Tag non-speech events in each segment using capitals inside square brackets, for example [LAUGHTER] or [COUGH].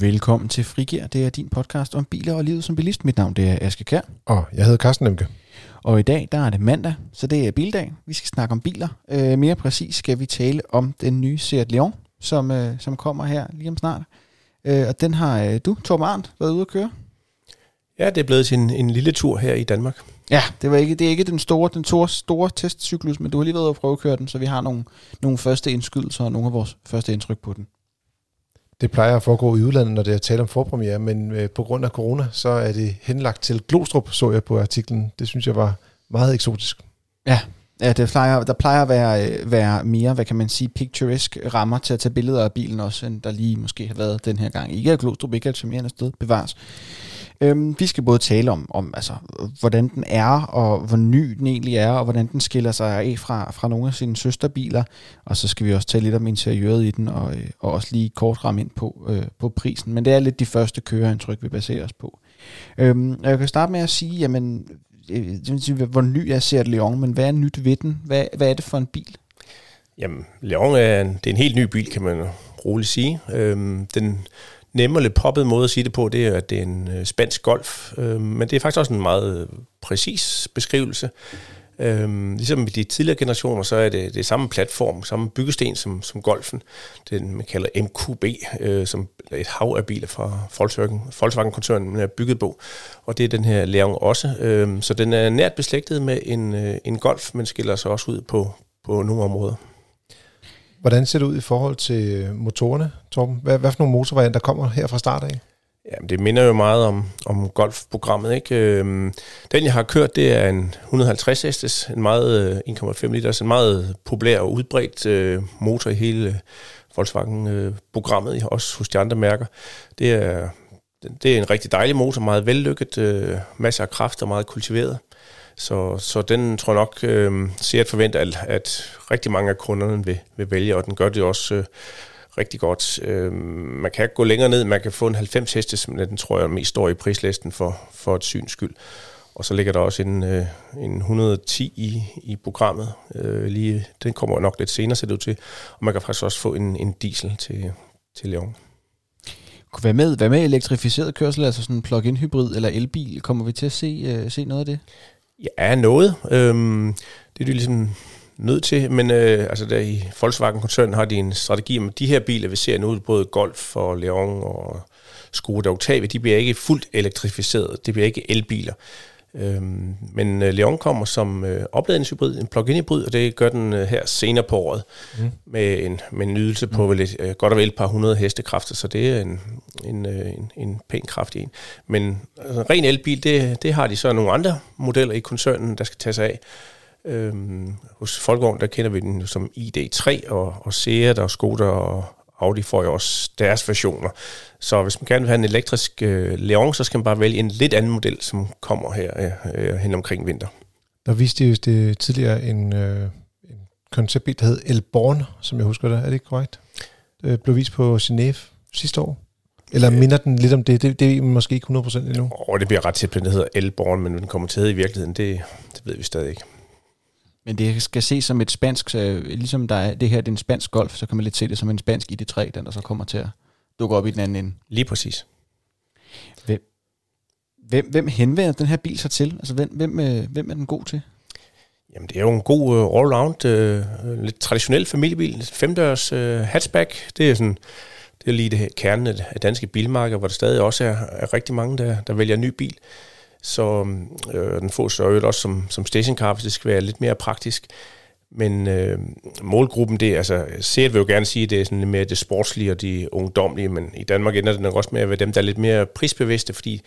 Velkommen til Frigir. Det er din podcast om biler og livet som bilist. Mit navn det er Aske Kær. Og jeg hedder Carsten Lemke. Og i dag der er det mandag, så det er bildag. Vi skal snakke om biler. Øh, mere præcis skal vi tale om den nye Seat Leon, som, øh, som kommer her lige om snart. Øh, og den har øh, du, Torben Arndt, været ude at køre. Ja, det er blevet til en, en lille tur her i Danmark. Ja, det, var ikke, det er ikke den store, den store, store testcyklus, men du har lige været ude at prøve at køre den, så vi har nogle, nogle første indskydelser og nogle af vores første indtryk på den. Det plejer at foregå i udlandet, når det er tale om forpremiere, men øh, på grund af corona, så er det henlagt til Glostrup, så jeg på artiklen. Det synes jeg var meget eksotisk. Ja, ja det plejer, der plejer at være, øh, være mere, hvad kan man sige, picturesque rammer til at tage billeder af bilen også, end der lige måske har været den her gang. Ikke at Glostrup, ikke er et sted, bevares. Øhm, vi skal både tale om, om altså, hvordan den er, og hvor ny den egentlig er, og hvordan den skiller sig af fra, fra nogle af sine søsterbiler. Og så skal vi også tale lidt om interiøret i den, og, øh, og også lige kort ramme ind på, øh, på prisen. Men det er lidt de første køreindtryk, vi baserer os på. Øhm, jeg kan starte med at sige, jamen, øh, hvor ny er Seat Leon, men hvad er nyt ved den? Hvad, hvad er det for en bil? Jamen, Leon er en, det er en helt ny bil, kan man roligt sige. Øhm, den nemme og lidt poppet måde at sige det på, det er, at det er en øh, spansk golf. Øh, men det er faktisk også en meget øh, præcis beskrivelse. Øhm, ligesom i de tidligere generationer, så er det det samme platform, samme byggesten som, som Golfen. Den man kalder MQB, øh, som et hav af biler fra Volkswagen, Volkswagen-koncernen er bygget på. Og det er den her Leon også. Øhm, så den er nært beslægtet med en, øh, en Golf, men skiller sig også ud på, på nogle områder. Hvordan ser det ud i forhold til øh, motorerne, Torben? Hvad, hvad for nogle motorvarianter kommer her fra start af? Jamen, det minder jo meget om, om golfprogrammet. Ikke? Øhm, den, jeg har kørt, det er en 150 hestes, en meget 1,5 øh, liter, en meget populær og udbredt øh, motor i hele Volkswagen-programmet, øh, øh også hos de andre mærker. Det er, det er en rigtig dejlig motor, meget vellykket, øh, masser af kraft og meget kultiveret. Så, så den tror jeg nok øh, ser at forvente, at, at rigtig mange af kunderne vil, vil vælge, og den gør det også øh, rigtig godt. Øh, man kan gå længere ned, man kan få en 90 heste, men den tror jeg mest står i prislisten for, for et syns skyld. Og så ligger der også en, øh, en 110 i, i programmet. Øh, lige, den kommer nok lidt senere, ser det ud til. Og man kan faktisk også få en, en diesel til, til Leon. Hvad med, hvad med elektrificeret kørsel, altså sådan en plug-in hybrid eller elbil? Kommer vi til at se, øh, se noget af det? Ja, noget. Øhm, det er de ligesom nødt til, men øh, altså der i Volkswagen-koncernen har de en strategi om, de her biler, vi ser nu, både Golf og Leon og Skoda Octavia, de bliver ikke fuldt elektrificeret, det bliver ikke elbiler. Øhm, men øh, Leon kommer som øh, opladningshybrid, en plug-in hybrid, og det gør den øh, her senere på året mm. med, en, med en nydelse på mm. vel øh, godt og vel et par hundrede hestekræfter, så det er en, en, øh, en, en pæn kraft i en. Men altså, ren elbil, det, det har de så nogle andre modeller i koncernen, der skal tage sig af. Øhm, hos Folkevogn, der kender vi den som ID3 og, og Seat og Skoda og Audi får jo også deres versioner. Så hvis man gerne vil have en elektrisk øh, Leon, så skal man bare vælge en lidt anden model, som kommer her øh, hen omkring vinter. Der viste jo det tidligere en, øh, en konceptbil, der hed Elborn, som jeg husker det. Er det ikke korrekt? Det blev vist på Genève sidste år. Eller minder den lidt om det? Det, det er måske ikke 100% endnu. Åh, det bliver ret tæt på, det hedder Elborn, men den kommer til at i virkeligheden, det, det ved vi stadig ikke. Men det skal ses som et spansk, så ligesom der er, det her det er en spansk golf, så kan man lidt se det som en spansk ID3, den der så kommer til at dukke op i den anden ende. Lige præcis. Hvem, hvem, hvem henvender den her bil sig til? Altså hvem, hvem, øh, hvem er den god til? Jamen det er jo en god uh, all-round, uh, lidt traditionel familiebil, femdørs uh, hatchback. Det er sådan, det er lige det her kernen af danske bilmarked, hvor der stadig også er, er rigtig mange, der, der vælger en ny bil. Så øh, den får så også som, som stationcar, hvis det skal være lidt mere praktisk. Men øh, målgruppen, det altså, set vil jo gerne sige, det er sådan lidt mere det sportslige og de ungdomlige, men i Danmark ender det nok også med at være dem, der er lidt mere prisbevidste, fordi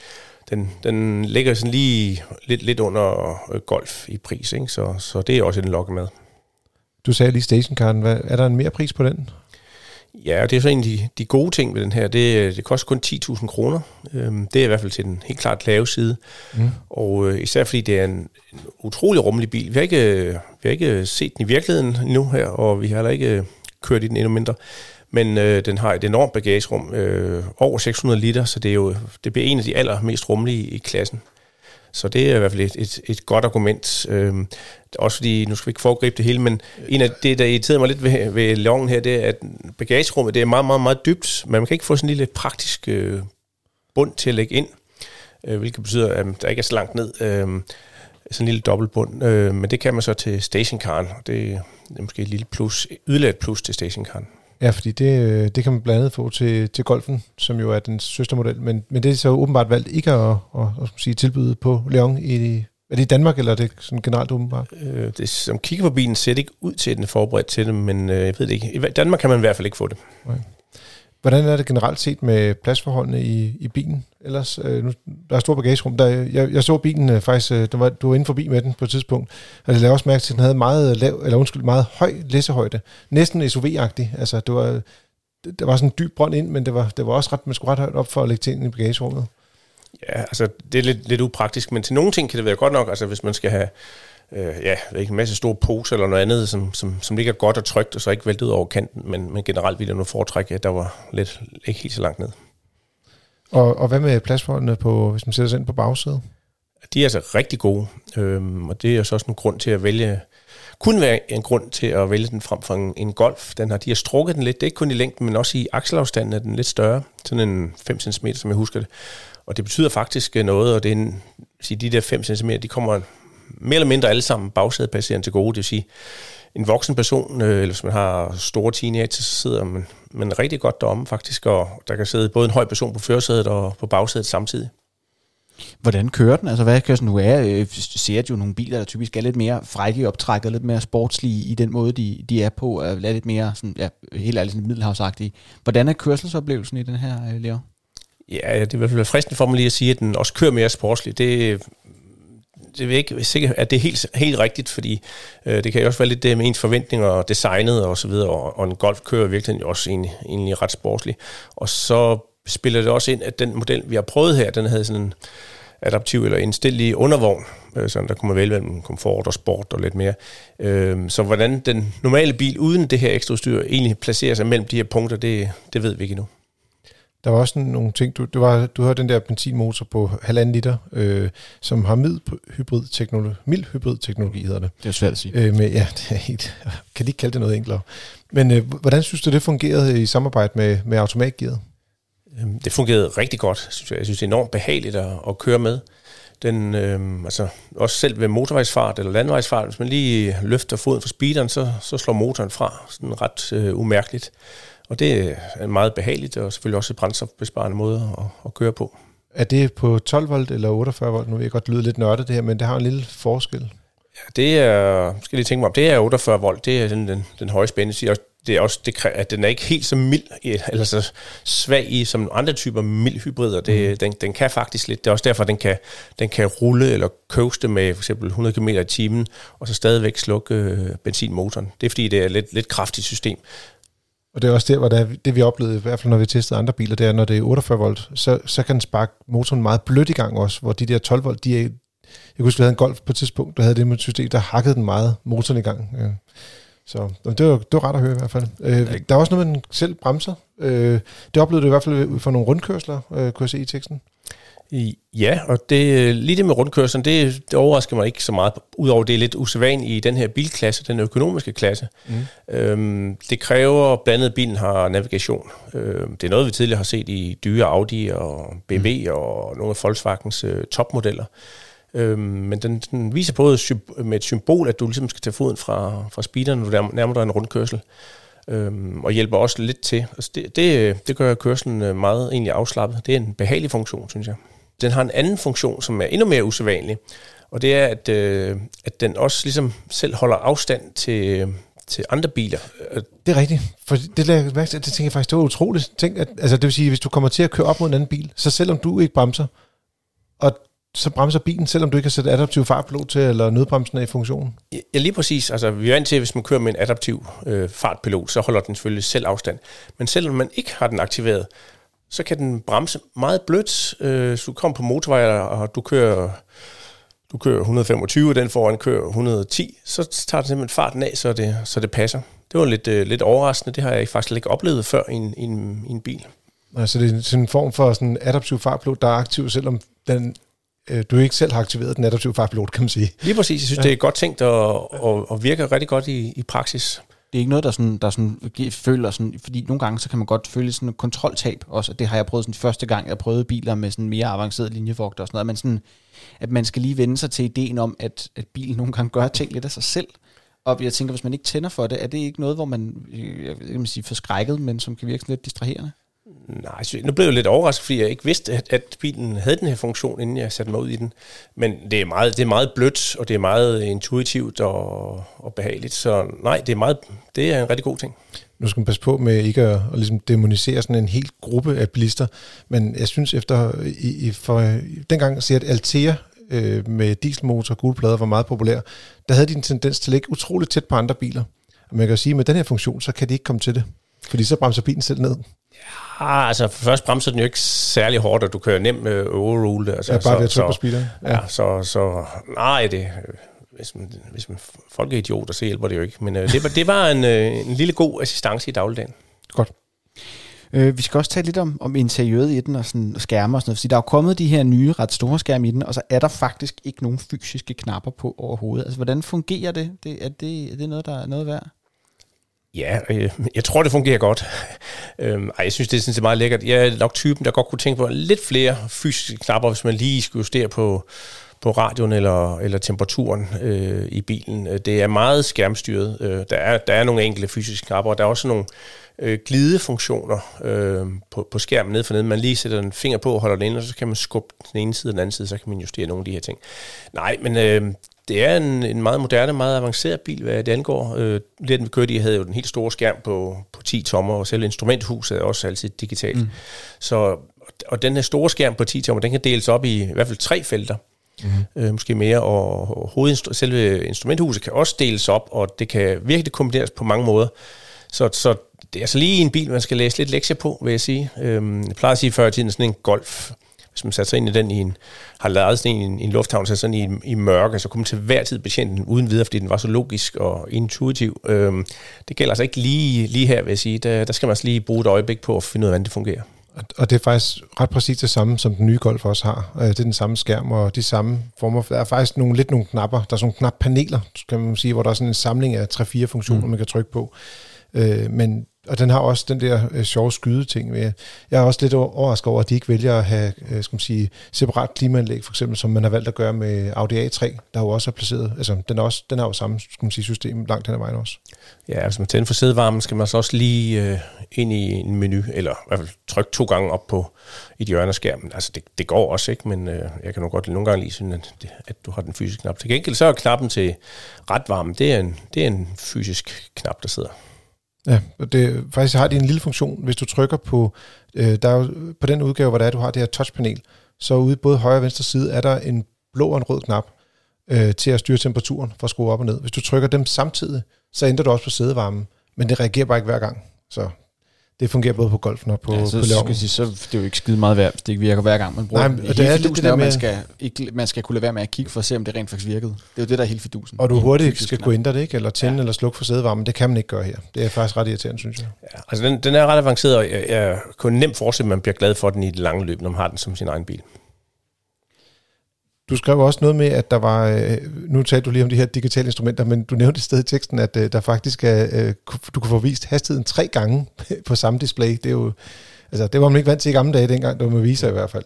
den, den ligger sådan lige lidt, lidt under øh, golf i pris, ikke? Så, så det er også en lokke med. Du sagde lige stationcaren. Hvad, er der en mere pris på den? Ja, og det er så en af de, de gode ting ved den her. Det, det koster kun 10.000 kroner. Øhm, det er i hvert fald til den helt klart lave side. Mm. Og øh, især fordi det er en, en utrolig rummelig bil. Vi har, ikke, vi har ikke set den i virkeligheden nu her, og vi har heller ikke øh, kørt i den endnu mindre. Men øh, den har et enormt bagagerum, øh, over 600 liter, så det, er jo, det bliver en af de allermest rummelige i klassen. Så det er i hvert fald et, et, et godt argument. Øhm, også fordi, nu skal vi ikke foregribe det hele, men en af det, der irriterede mig lidt ved, ved Leon her, det er, at bagagerummet, det er meget, meget, meget dybt, men man kan ikke få sådan en lille praktisk øh, bund til at lægge ind, øh, hvilket betyder, at der ikke er så langt ned. Øh, sådan en lille dobbeltbund, øh, men det kan man så til stationcaren, og det er måske et lille plus, yderligere et plus til stationcaren. Ja, fordi det, øh, det kan man blandt andet få til, til golfen, som jo er den søstermodel, men, men det er så åbenbart valgt ikke at, at, at, at sige, tilbyde på Leon i, er det i Danmark, eller er det sådan generelt åbenbart? Øh, det, som kigger på bilen, ser det ikke ud til, at den er forberedt til det, men øh, jeg ved det ikke. I Danmark kan man i hvert fald ikke få det. Okay. Hvordan er det generelt set med pladsforholdene i, i bilen? Ellers, øh, nu, der er stor bagagerum. Der, jeg, jeg så bilen øh, faktisk, øh, der var, du var inde forbi med den på et tidspunkt, og jeg lavede også mærke til, at den havde meget lav, eller undskyld, meget høj læsehøjde. Næsten SUV-agtig. Altså, det var, der var sådan en dyb brønd ind, men det var, det var også ret, man skulle ret højt op for at lægge ting i bagagerummet. Ja, altså det er lidt, lidt upraktisk, men til nogle ting kan det være godt nok, altså hvis man skal have øh, ja, ikke, en masse store poser eller noget andet, som, som, som ligger godt og trygt, og så ikke væltet ud over kanten, men, men generelt ville jeg nu foretrække, at der var lidt, ikke helt så langt ned. Og, og hvad med pladsforholdene, på, hvis man sætter sig ind på bagsædet? De er altså rigtig gode, øhm, og det er så også en grund til at vælge, kunne være en grund til at vælge den frem for en, en Golf. Den har, de har strukket den lidt, det er ikke kun i længden, men også i akselafstanden er den lidt større, sådan en 5 cm, som jeg husker det. Og det betyder faktisk noget, og det er en, sige, de der 5 cm, de kommer mere eller mindre alle sammen bagsædepasserende til gode. Det vil sige, en voksen person, øh, eller hvis man har store teenager, så sidder man, man rigtig godt deromme faktisk, og der kan sidde både en høj person på førersædet og på bagsædet samtidig. Hvordan kører den? Altså, hvad kører nu er? Øh, ser jo nogle biler, der typisk er lidt mere frække i optrækket, lidt mere sportslige i den måde, de, de er på, er lidt mere sådan, ja, helt ærligt sådan middelhavsagtige. Hvordan er kørselsoplevelsen i den her, øh, Leo? Ja, det er i hvert fald fristende for mig lige at sige, at den også kører mere sportsligt. Det, det er ikke sikkert, at det er helt, helt rigtigt, fordi øh, det kan jo også være lidt det med ens forventninger og designet og så videre, og, og en golf kører virkelig også egentlig, egentlig ret sportslig. Og så spiller det også ind, at den model, vi har prøvet her, den havde sådan en adaptiv eller indstillelig undervogn, øh, sådan der kunne man vælge mellem komfort og sport og lidt mere. Øh, så hvordan den normale bil uden det her ekstra udstyr egentlig placerer sig mellem de her punkter, det, det ved vi ikke endnu. Der var også nogle ting, du, du, var, du har den der benzinmotor på halvanden liter, øh, som har mild hybrid teknologi, mild hybrid teknologi hedder det. Det er svært at sige. Øh, med, ja, [LAUGHS] det er helt, kan de ikke kalde det noget enklere. Men øh, hvordan synes du, det fungerede i samarbejde med, med automatgearet? Øhm, det fungerede rigtig godt, synes jeg. Jeg synes, det er enormt behageligt at, at køre med. Den, øh, altså, også selv ved motorvejsfart eller landvejsfart, hvis man lige løfter foden fra speederen, så, så slår motoren fra, sådan ret øh, umærkeligt. Og det er meget behageligt, og selvfølgelig også et brændstofbesparende måde at, at køre på. Er det på 12 volt eller 48 volt? Nu vil jeg godt lyde lidt nørdet det her, men det har en lille forskel. Ja, det er, skal lige tænke mig om, det er 48 volt, det er den, den, den høje spænding. Det er også, det, at den er ikke helt så mild, eller så svag i som andre typer mild hybrider. Det, mm. den, den kan faktisk lidt. Det er også derfor, den kan, den kan rulle eller coaste med for eksempel 100 km i timen, og så stadigvæk slukke øh, benzinmotoren. Det er fordi, det er et lidt, lidt kraftigt system. Og det er også der, hvor det, er, det vi oplevede, i hvert fald når vi testede andre biler, det er, når det er 48 volt, så, så kan den sparke motoren meget blødt i gang også, hvor de der 12 volt, de er, jeg kunne huske, vi havde en Golf på et tidspunkt, der havde det med et system, der hakkede den meget motoren i gang. Ja. Så det var, det var ret at høre i hvert fald. Øh, der er også noget med, den selv bremser. Øh, det oplevede du i hvert fald for nogle rundkørsler, øh, kunne jeg se i teksten. Ja, og det, lige det med rundkørslen, det, det overrasker mig ikke så meget, udover det er lidt usædvanligt i den her bilklasse, den økonomiske klasse. Mm. Øhm, det kræver blandt andet, bilen har navigation. Øhm, det er noget, vi tidligere har set i dyre Audi og BMW mm. og nogle af Volkswagens øh, topmodeller. Øhm, men den, den viser både med et symbol, at du ligesom skal tage foden fra, fra speederen, når du nærmer dig en rundkørsel. Øhm, og hjælper også lidt til. Altså det, det, det gør kørselen øh, meget egentlig afslappet. Det er en behagelig funktion, synes jeg. Den har en anden funktion, som er endnu mere usædvanlig, og det er, at, øh, at den også ligesom selv holder afstand til, til andre biler. Det er rigtigt. For det, det, det, det tænker jeg faktisk, det var utroligt. Tænk, at, altså det vil sige, hvis du kommer til at køre op mod en anden bil, så selvom du ikke bremser, og så bremser bilen, selvom du ikke har sat adaptiv fartpilot til, eller nødbremsen er i funktion? Ja, lige præcis. Altså, vi er vant til, at hvis man kører med en adaptiv øh, fartpilot, så holder den selvfølgelig selv afstand. Men selvom man ikke har den aktiveret, så kan den bremse meget blødt. Øh, så du kommer på motorvej, og du kører, du kører 125, og den foran kører 110, så tager den simpelthen farten af, så det, så det passer. Det var lidt, øh, lidt overraskende. Det har jeg faktisk ikke oplevet før i en, i en, i en bil. Altså det er sådan en form for sådan adaptiv fartpilot, der er aktiv, selvom den øh, du ikke selv har aktiveret den adaptive fartpilot, kan man sige. Lige præcis. Jeg synes, ja. det er godt tænkt og, og, og virker rigtig godt i, i praksis. Det er ikke noget, der, sådan, der sådan, føler sådan, fordi nogle gange så kan man godt føle sådan en kontroltab også, det har jeg prøvet sådan første gang, jeg prøvede biler med sådan mere avanceret linjevogter og sådan noget, men sådan, at man skal lige vende sig til ideen om, at, at bilen nogle gange gør ting lidt af sig selv, og jeg tænker, hvis man ikke tænder for det, er det ikke noget, hvor man, øh, jeg vil sige forskrækket, men som kan virke lidt distraherende? Nej, altså, nu blev jeg lidt overrasket, fordi jeg ikke vidste, at, at bilen havde den her funktion, inden jeg satte mig ud i den. Men det er meget, det er meget blødt, og det er meget intuitivt og, og behageligt. Så nej, det er, meget, det er en rigtig god ting. Nu skal man passe på med ikke at, at ligesom demonisere sådan en hel gruppe af bilister, men jeg synes efter, i, i, for, dengang siger at Altea øh, med dieselmotor og gule plader var meget populær, der havde de en tendens til at ligge utroligt tæt på andre biler. Og man kan sige, at med den her funktion, så kan de ikke komme til det. Fordi så bremser bilen selv ned. Ja, altså først bremser den jo ikke særlig hårdt, og du kører nemt med overrule. Altså, ja, bare ved at trykke på speederen. Ja. ja, så, så nej, det, hvis man, hvis man folk er idioter, så hjælper det jo ikke. Men øh, det, var, det var en, øh, en lille god assistance i dagligdagen. Godt. Øh, vi skal også tale lidt om, om interiøret i den og sådan skærme og sådan noget, fordi der er jo kommet de her nye ret store skærme i den, og så er der faktisk ikke nogen fysiske knapper på overhovedet. Altså, hvordan fungerer det? det er, det er det noget, der er noget værd? Ja, øh, jeg tror, det fungerer godt. Øh, ej, jeg synes, det er sådan set meget lækkert. Jeg er nok typen, der godt kunne tænke på lidt flere fysiske knapper, hvis man lige skulle justere på, på radioen eller, eller temperaturen øh, i bilen. Øh, det er meget skærmstyret. Øh, der, er, der er nogle enkelte fysiske knapper, og der er også nogle øh, glidefunktioner øh, på, på skærmen ned for nede. Man lige sætter en finger på og holder den inde, og så kan man skubbe den ene side og den anden side, så kan man justere nogle af de her ting. Nej, men øh, det er en, en meget moderne, meget avanceret bil, hvad det angår. Øh, lidt vi kørte i, havde jo den helt store skærm på, på 10 tommer, og selv instrumenthuset er også altid digitalt. Mm. Så, og den her store skærm på 10 tommer, den kan deles op i i hvert fald tre felter. Mm. Øh, måske mere, og, hovedinstru- selve instrumenthuset kan også deles op, og det kan virkelig kombineres på mange måder. Så, så det er altså lige en bil, man skal læse lidt lektier på, vil jeg sige. Øhm, jeg plejer at sige før i tiden, sådan en Golf, hvis man satte sig ind i den i en, har lavet sådan en, en lufthavn, så sådan i, i mørke, så kunne man til hver tid betjene den uden videre, fordi den var så logisk og intuitiv. Øhm, det gælder altså ikke lige, lige her, vil jeg sige. Der, der skal man altså lige bruge et øjeblik på at finde ud af, hvordan det fungerer. Og det er faktisk ret præcis det samme, som den nye Golf også har. Øh, det er den samme skærm og de samme former. Der er faktisk nogle, lidt nogle knapper. Der er sådan nogle knappaneler, kan man sige, hvor der er sådan en samling af 3-4 funktioner, mm. man kan trykke på. Øh, men og den har også den der øh, sjove skydeting med. Jeg er også lidt overrasket over, at de ikke vælger at have øh, skal man sige, separat klimaanlæg, for eksempel, som man har valgt at gøre med Audi A3, der jo også er placeret. Altså, den, er også, den har jo samme skal man sige, system langt hen ad vejen også. Ja, altså, hvis man tænder for sædevarmen, skal man så også lige øh, ind i en menu, eller i hvert fald trykke to gange op på i hjørne af skærmen. Altså, det, det går også, ikke? Men øh, jeg kan nok godt nogle gange lige synes, at, det, at du har den fysiske knap. Til gengæld så er knappen til ret varme, det er en, det er en fysisk knap, der sidder. Ja, det, faktisk har de en lille funktion, hvis du trykker på, øh, der er jo, på den udgave, hvor der er, du har det her touchpanel, så ude både højre og venstre side er der en blå og en rød knap øh, til at styre temperaturen for at skrue op og ned. Hvis du trykker dem samtidig, så ændrer du også på sædevarmen, men det reagerer bare ikke hver gang. Så det fungerer både på golfen og på, ja, så, på skal sige, så det er jo ikke skide meget værd, hvis det ikke virker hver gang, man bruger Nej, det. det er lidt det der med, man skal, ikke, man skal kunne lade være med at kigge for at se, om det rent faktisk virkede. Det er jo det, der er helt fidusen. Og du hurtigt skal kunne ændre det, ikke? eller tænde ja. eller slukke for sædevarmen. Det kan man ikke gøre her. Det er faktisk ret irriterende, synes jeg. Ja, altså den, den er ret avanceret, og jeg, jeg kunne nemt forestille, at man bliver glad for den i det lange løb, når man har den som sin egen bil. Du skrev også noget med, at der var, øh, nu talte du lige om de her digitale instrumenter, men du nævnte et sted i teksten, at øh, der faktisk er, øh, du kunne få vist hastigheden tre gange [LAUGHS] på samme display. Det er jo, altså det var man ikke vant til i gamle dage dengang, det var med viser i hvert fald.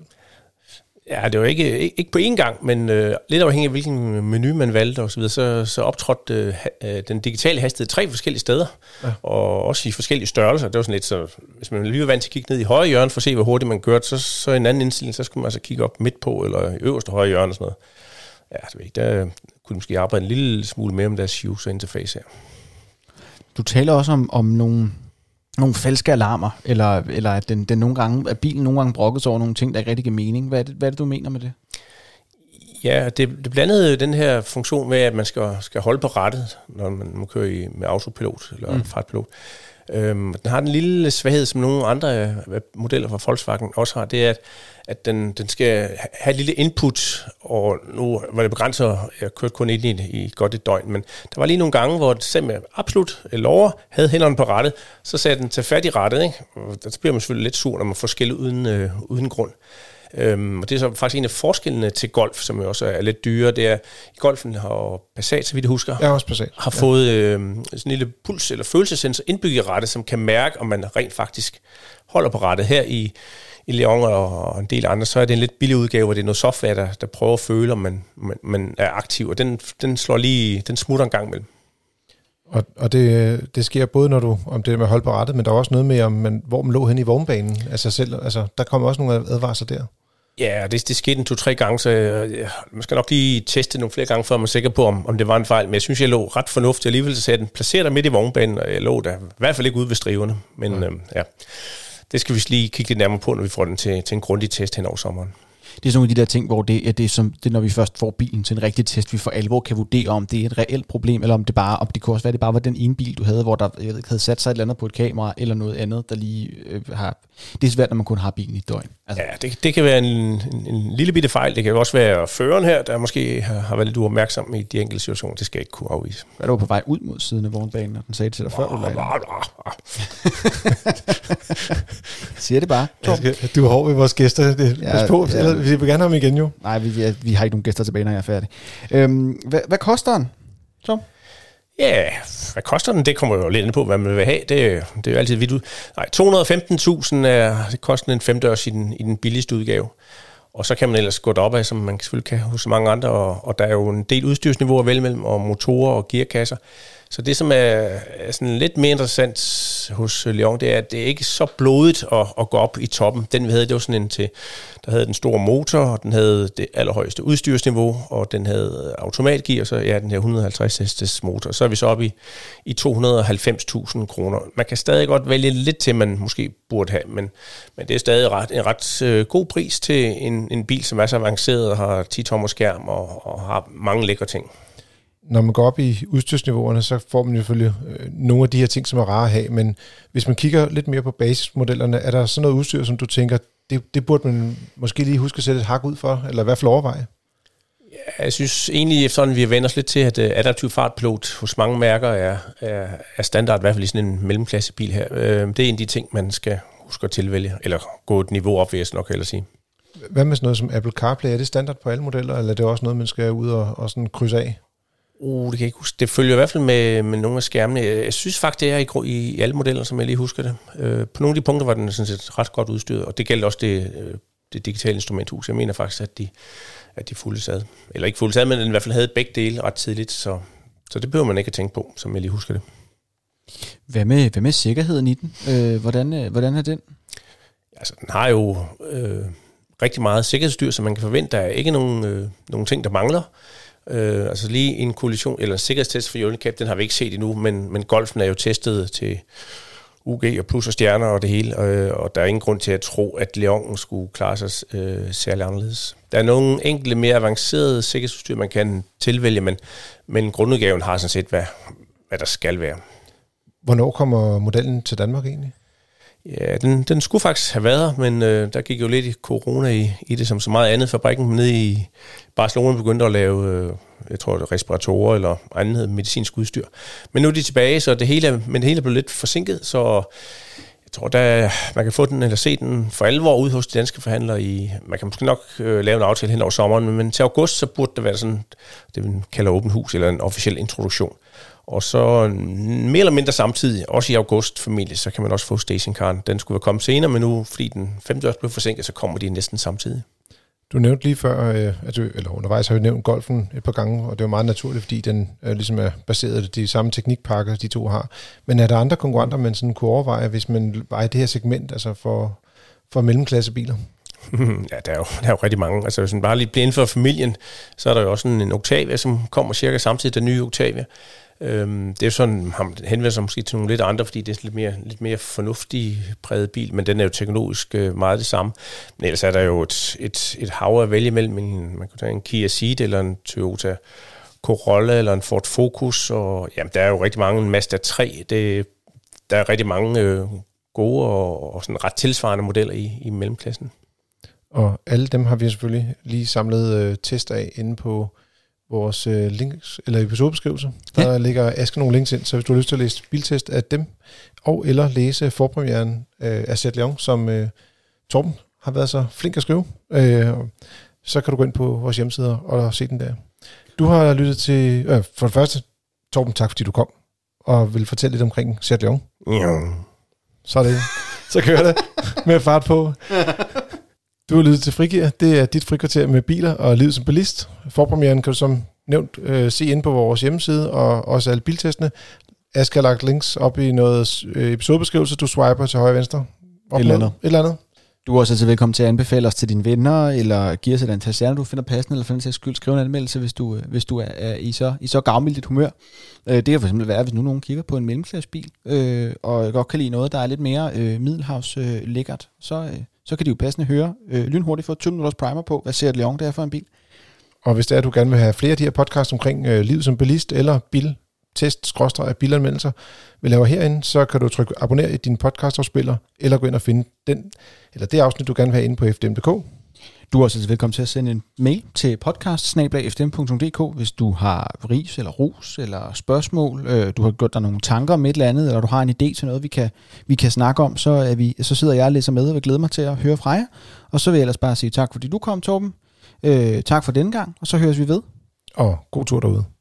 Ja, det var ikke, ikke, på én gang, men øh, lidt afhængig af hvilken menu man valgte og så videre, så, så optrådte øh, den digitale hastighed tre forskellige steder, ja. og også i forskellige størrelser. Det var sådan lidt så, hvis man lige var vant til at kigge ned i højre hjørne for at se, hvor hurtigt man kørte, så, så en anden indstilling, så skulle man altså kigge op midt på, eller i øverste højre hjørne og sådan noget. Ja, det ved ikke, der kunne måske arbejde en lille smule mere om deres user interface her. Du taler også om, om nogle nogle falske alarmer, eller, eller at, den, den nogle gange, at bilen nogle gange brokkes over nogle ting, der ikke rigtig giver mening. Hvad er det, hvad er det du mener med det? Ja, det, det blandede den her funktion med, at man skal, skal holde på rettet, når man, man kører i, med autopilot eller mm. fartpilot. Øhm, den har den lille svaghed, som nogle andre øh, modeller fra Volkswagen også har, det er, at, at den, den skal have et lille input, og nu var det begrænset, jeg kørte kun ind i, i godt et døgn, men der var lige nogle gange, hvor det simpelthen absolut øh, lover, havde hænderne på rettet, så sagde den, tag fat i rettet, ikke? Og der bliver man selvfølgelig lidt sur, når man får skæld uden, øh, uden grund. Øhm, og det er så faktisk en af forskellene til golf, som jo også er lidt dyre. Det er, i golfen har Passat, så vidt jeg husker, Ja, også Passat. har fået øh, sådan en lille puls- eller følelsesensor indbygget i rettet, som kan mærke, om man rent faktisk holder på rettet. Her i, i Leon og en del andre, så er det en lidt billig udgave, hvor det er noget software, der, der prøver at føle, om man, man, man er aktiv. Og den, den slår lige, den smutter en gang imellem. Og, og det, det sker både, når du, om det er med at holde på rettet, men der er også noget med, om man, hvor man lå hen i vognbanen. Altså, selv, altså der kommer også nogle advarsler der. Ja, det, det skete en to-tre gange, så øh, man skal nok lige teste nogle flere gange, før man er sikker på, om, om det var en fejl. Men jeg synes, jeg lå ret fornuftigt. Alligevel så sagde den, placer dig midt i vognbanen, og jeg lå der i hvert fald ikke ude ved striverne. Men ja. Øh, ja, det skal vi lige kigge lidt nærmere på, når vi får den til, til en grundig test hen over sommeren. Det er sådan nogle af de der ting, hvor det er, det er, som, det er, når vi først får bilen til en rigtig test, vi for alvor kan vurdere, om det er et reelt problem, eller om det bare, om det kunne også være, det bare var den ene bil, du havde, hvor der jeg ved, ikke, havde sat sig et eller andet på et kamera, eller noget andet, der lige øh, har... Det er svært, når man kun har bilen i et døgn. Altså. Ja, det, det kan være en, en, en lille bitte fejl. Det kan også være føreren her, der måske har, har været lidt uopmærksom i de enkelte situationer. Det skal jeg ikke kunne afvise. Er du på vej ud mod siden af vognbanen, og den sagde det til dig før, du lagde [LAUGHS] Siger det bare. Tom. Du er hård ved vores gæster. Det, ja, pas på, ja. Vi vil gerne have dem igen jo. Nej, vi, vi, vi har ikke nogen gæster tilbage, når jeg er færdig. Øhm, hvad, hvad koster den, Tom? Ja, hvad koster den? Det kommer jo lidt ind på, hvad man vil have. Det, det er jo altid vidt ud. Nej, 215.000 er det koster en femdørs i den, i den billigste udgave. Og så kan man ellers gå derop af, som man selvfølgelig kan hos mange andre. Og, og der er jo en del udstyrsniveauer vel mellem, og motorer og gearkasser. Så det, som er, er sådan lidt mere interessant hos Leon, det er, at det er ikke så blodigt at, at gå op i toppen. Den vi havde, det var sådan en til, der havde den store motor, og den havde det allerhøjeste udstyrsniveau, og den havde automatgear, og så ja, den her 150 hestes motor. Så er vi så oppe i, i 290.000 kroner. Man kan stadig godt vælge lidt til, man måske burde have, men, men det er stadig ret, en ret øh, god pris til en, en bil, som er så avanceret og har 10-tommer skærm og, og har mange lækre ting når man går op i udstyrsniveauerne, så får man jo selvfølgelig øh, nogle af de her ting, som er rare at have, men hvis man kigger lidt mere på basismodellerne, er der sådan noget udstyr, som du tænker, det, det burde man måske lige huske at sætte et hak ud for, eller i hvert fald overveje? Ja, jeg synes egentlig, efterhånden vi har vendt os lidt til, at uh, adaptiv fartpilot hos mange mærker er, er, er standard, i hvert fald i sådan en mellemklassebil her. Uh, det er en af de ting, man skal huske at tilvælge, eller gå et niveau op, vil jeg nok hellere sige. Hvad med sådan noget som Apple CarPlay? Er det standard på alle modeller, eller er det også noget, man skal ud og, og sådan krydse af? Uh, det kan jeg ikke huske. Det følger i hvert fald med, med nogle af skærmene. Jeg synes faktisk, det er i, i alle modeller, som jeg lige husker det. Øh, på nogle af de punkter var den sådan set ret godt udstyret, og det gælder også det, øh, det digitale instrumenthus. Jeg mener faktisk, at de, at de fulde sad. Eller ikke fulde sad, men i hvert fald havde begge dele ret tidligt, så, så det behøver man ikke at tænke på, som jeg lige husker det. Hvad med, hvad med sikkerheden i den? Øh, hvordan, øh, hvordan er den? Altså, den har jo øh, rigtig meget sikkerhedsstyr, så man kan forvente, at der er ikke nogen, øh, nogen ting, der mangler. Øh, altså lige en kollision, eller en sikkerhedstest for Unicap, den har vi ikke set endnu, men, men golfen er jo testet til UG og plus og stjerner og det hele, og, og der er ingen grund til at tro, at Leongen skulle klare sig øh, særlig anderledes. Der er nogle enkelte mere avancerede sikkerhedsudstyr, man kan tilvælge, men, men grundudgaven har sådan set, hvad, hvad der skal være. Hvornår kommer modellen til Danmark egentlig? Ja, den, den skulle faktisk have været her, men øh, der gik jo lidt i corona i, i det, som så meget andet. Fabrikken nede i Barcelona begyndte at lave, øh, jeg tror, det respiratorer eller andet medicinsk udstyr. Men nu er de tilbage, så det hele, men det hele blev lidt forsinket, så jeg tror, der, man kan få den eller se den for alvor ud hos de danske forhandlere i, man kan måske nok øh, lave en aftale hen over sommeren, men til august, så burde det være sådan, det man kalder åben hus, eller en officiel introduktion. Og så mere eller mindre samtidig, også i august familie, så kan man også få stationcaren. Den skulle være kommet senere, men nu, fordi den femte også blev forsinket, så kommer de næsten samtidig. Du nævnte lige før, øh, at du, eller undervejs har vi nævnt golfen et par gange, og det er meget naturligt, fordi den øh, ligesom er baseret på de samme teknikpakker, de to har. Men er der andre konkurrenter, man sådan kunne overveje, hvis man var i det her segment, altså for, for mellemklassebiler? [LAUGHS] ja, der er, jo, der er jo rigtig mange. Altså hvis man bare lige bliver inden for familien, så er der jo også en, en Octavia, som kommer cirka samtidig, den nye Octavia. Øhm, det er sådan, han henvender sig måske til nogle lidt andre, fordi det er lidt mere, lidt mere fornuftig præget bil, men den er jo teknologisk øh, meget det samme. Men ellers er der jo et, et, et hav at vælge mellem. En, man kan tage en Kia Ceed eller en Toyota Corolla eller en Ford Focus, og jamen, der er jo rigtig mange, en Mazda 3, det, der er rigtig mange øh, gode og, og sådan ret tilsvarende modeller i, i mellemklassen. Og alle dem har vi selvfølgelig lige samlet øh, tester af inde på vores øh, links, eller episodebeskrivelse. Der ja. ligger Aske nogle links ind, så hvis du har lyst til at læse biltest af dem, og eller læse forpremieren øh, af Zet Leon, som øh, Torben har været så flink at skrive, øh, så kan du gå ind på vores hjemmeside og se den der. Du har lyttet til, øh, for det første, Torben, tak fordi du kom, og vil fortælle lidt omkring Seat Leon. Ja. Så er det, så kører det [LAUGHS] med fart på. Du har lyttet til Frigir. Det er dit frikvarter med biler og livet som bilist. Forpremieren kan du som nævnt øh, se ind på vores hjemmeside og også alle biltestene. Aske har lagt links op i noget øh, episodebeskrivelse. Du swiper til højre og venstre. Op Et eller andet. Et eller andet. Du er også altid velkommen til at anbefale os til dine venner, eller give os et antal stjerner, du finder passende, eller for den sags skyld skrive en anmeldelse, hvis du, øh, hvis du er, er i, så, i så gavmildt humør. Øh, det kan for eksempel være, hvis nu nogen kigger på en mellemklassebil, øh, og godt kan lide noget, der er lidt mere øh, middelhavs øh, lækkert, så, øh, så kan de jo passende høre øh, lynhurtigt få 20 minutters primer på, hvad Seat Leon der er for en bil. Og hvis det er, at du gerne vil have flere af de her podcasts omkring øh, livet som bilist eller bil, test, skråstreg, bilanmeldelser, vi laver herinde, så kan du trykke abonner i din podcastafspiller, eller gå ind og finde den, eller det afsnit, du gerne vil have inde på fdm.dk. Du er også velkommen til at sende en mail til podcast hvis du har ris eller ros eller spørgsmål, øh, du har gjort dig nogle tanker om et eller andet, eller du har en idé til noget, vi kan, vi kan snakke om, så, er vi, så sidder jeg og læser med og vil glæde mig til at høre fra jer. Og så vil jeg ellers bare sige tak, fordi du kom, Torben. Øh, tak for denne gang, og så høres vi ved. Og god tur derude.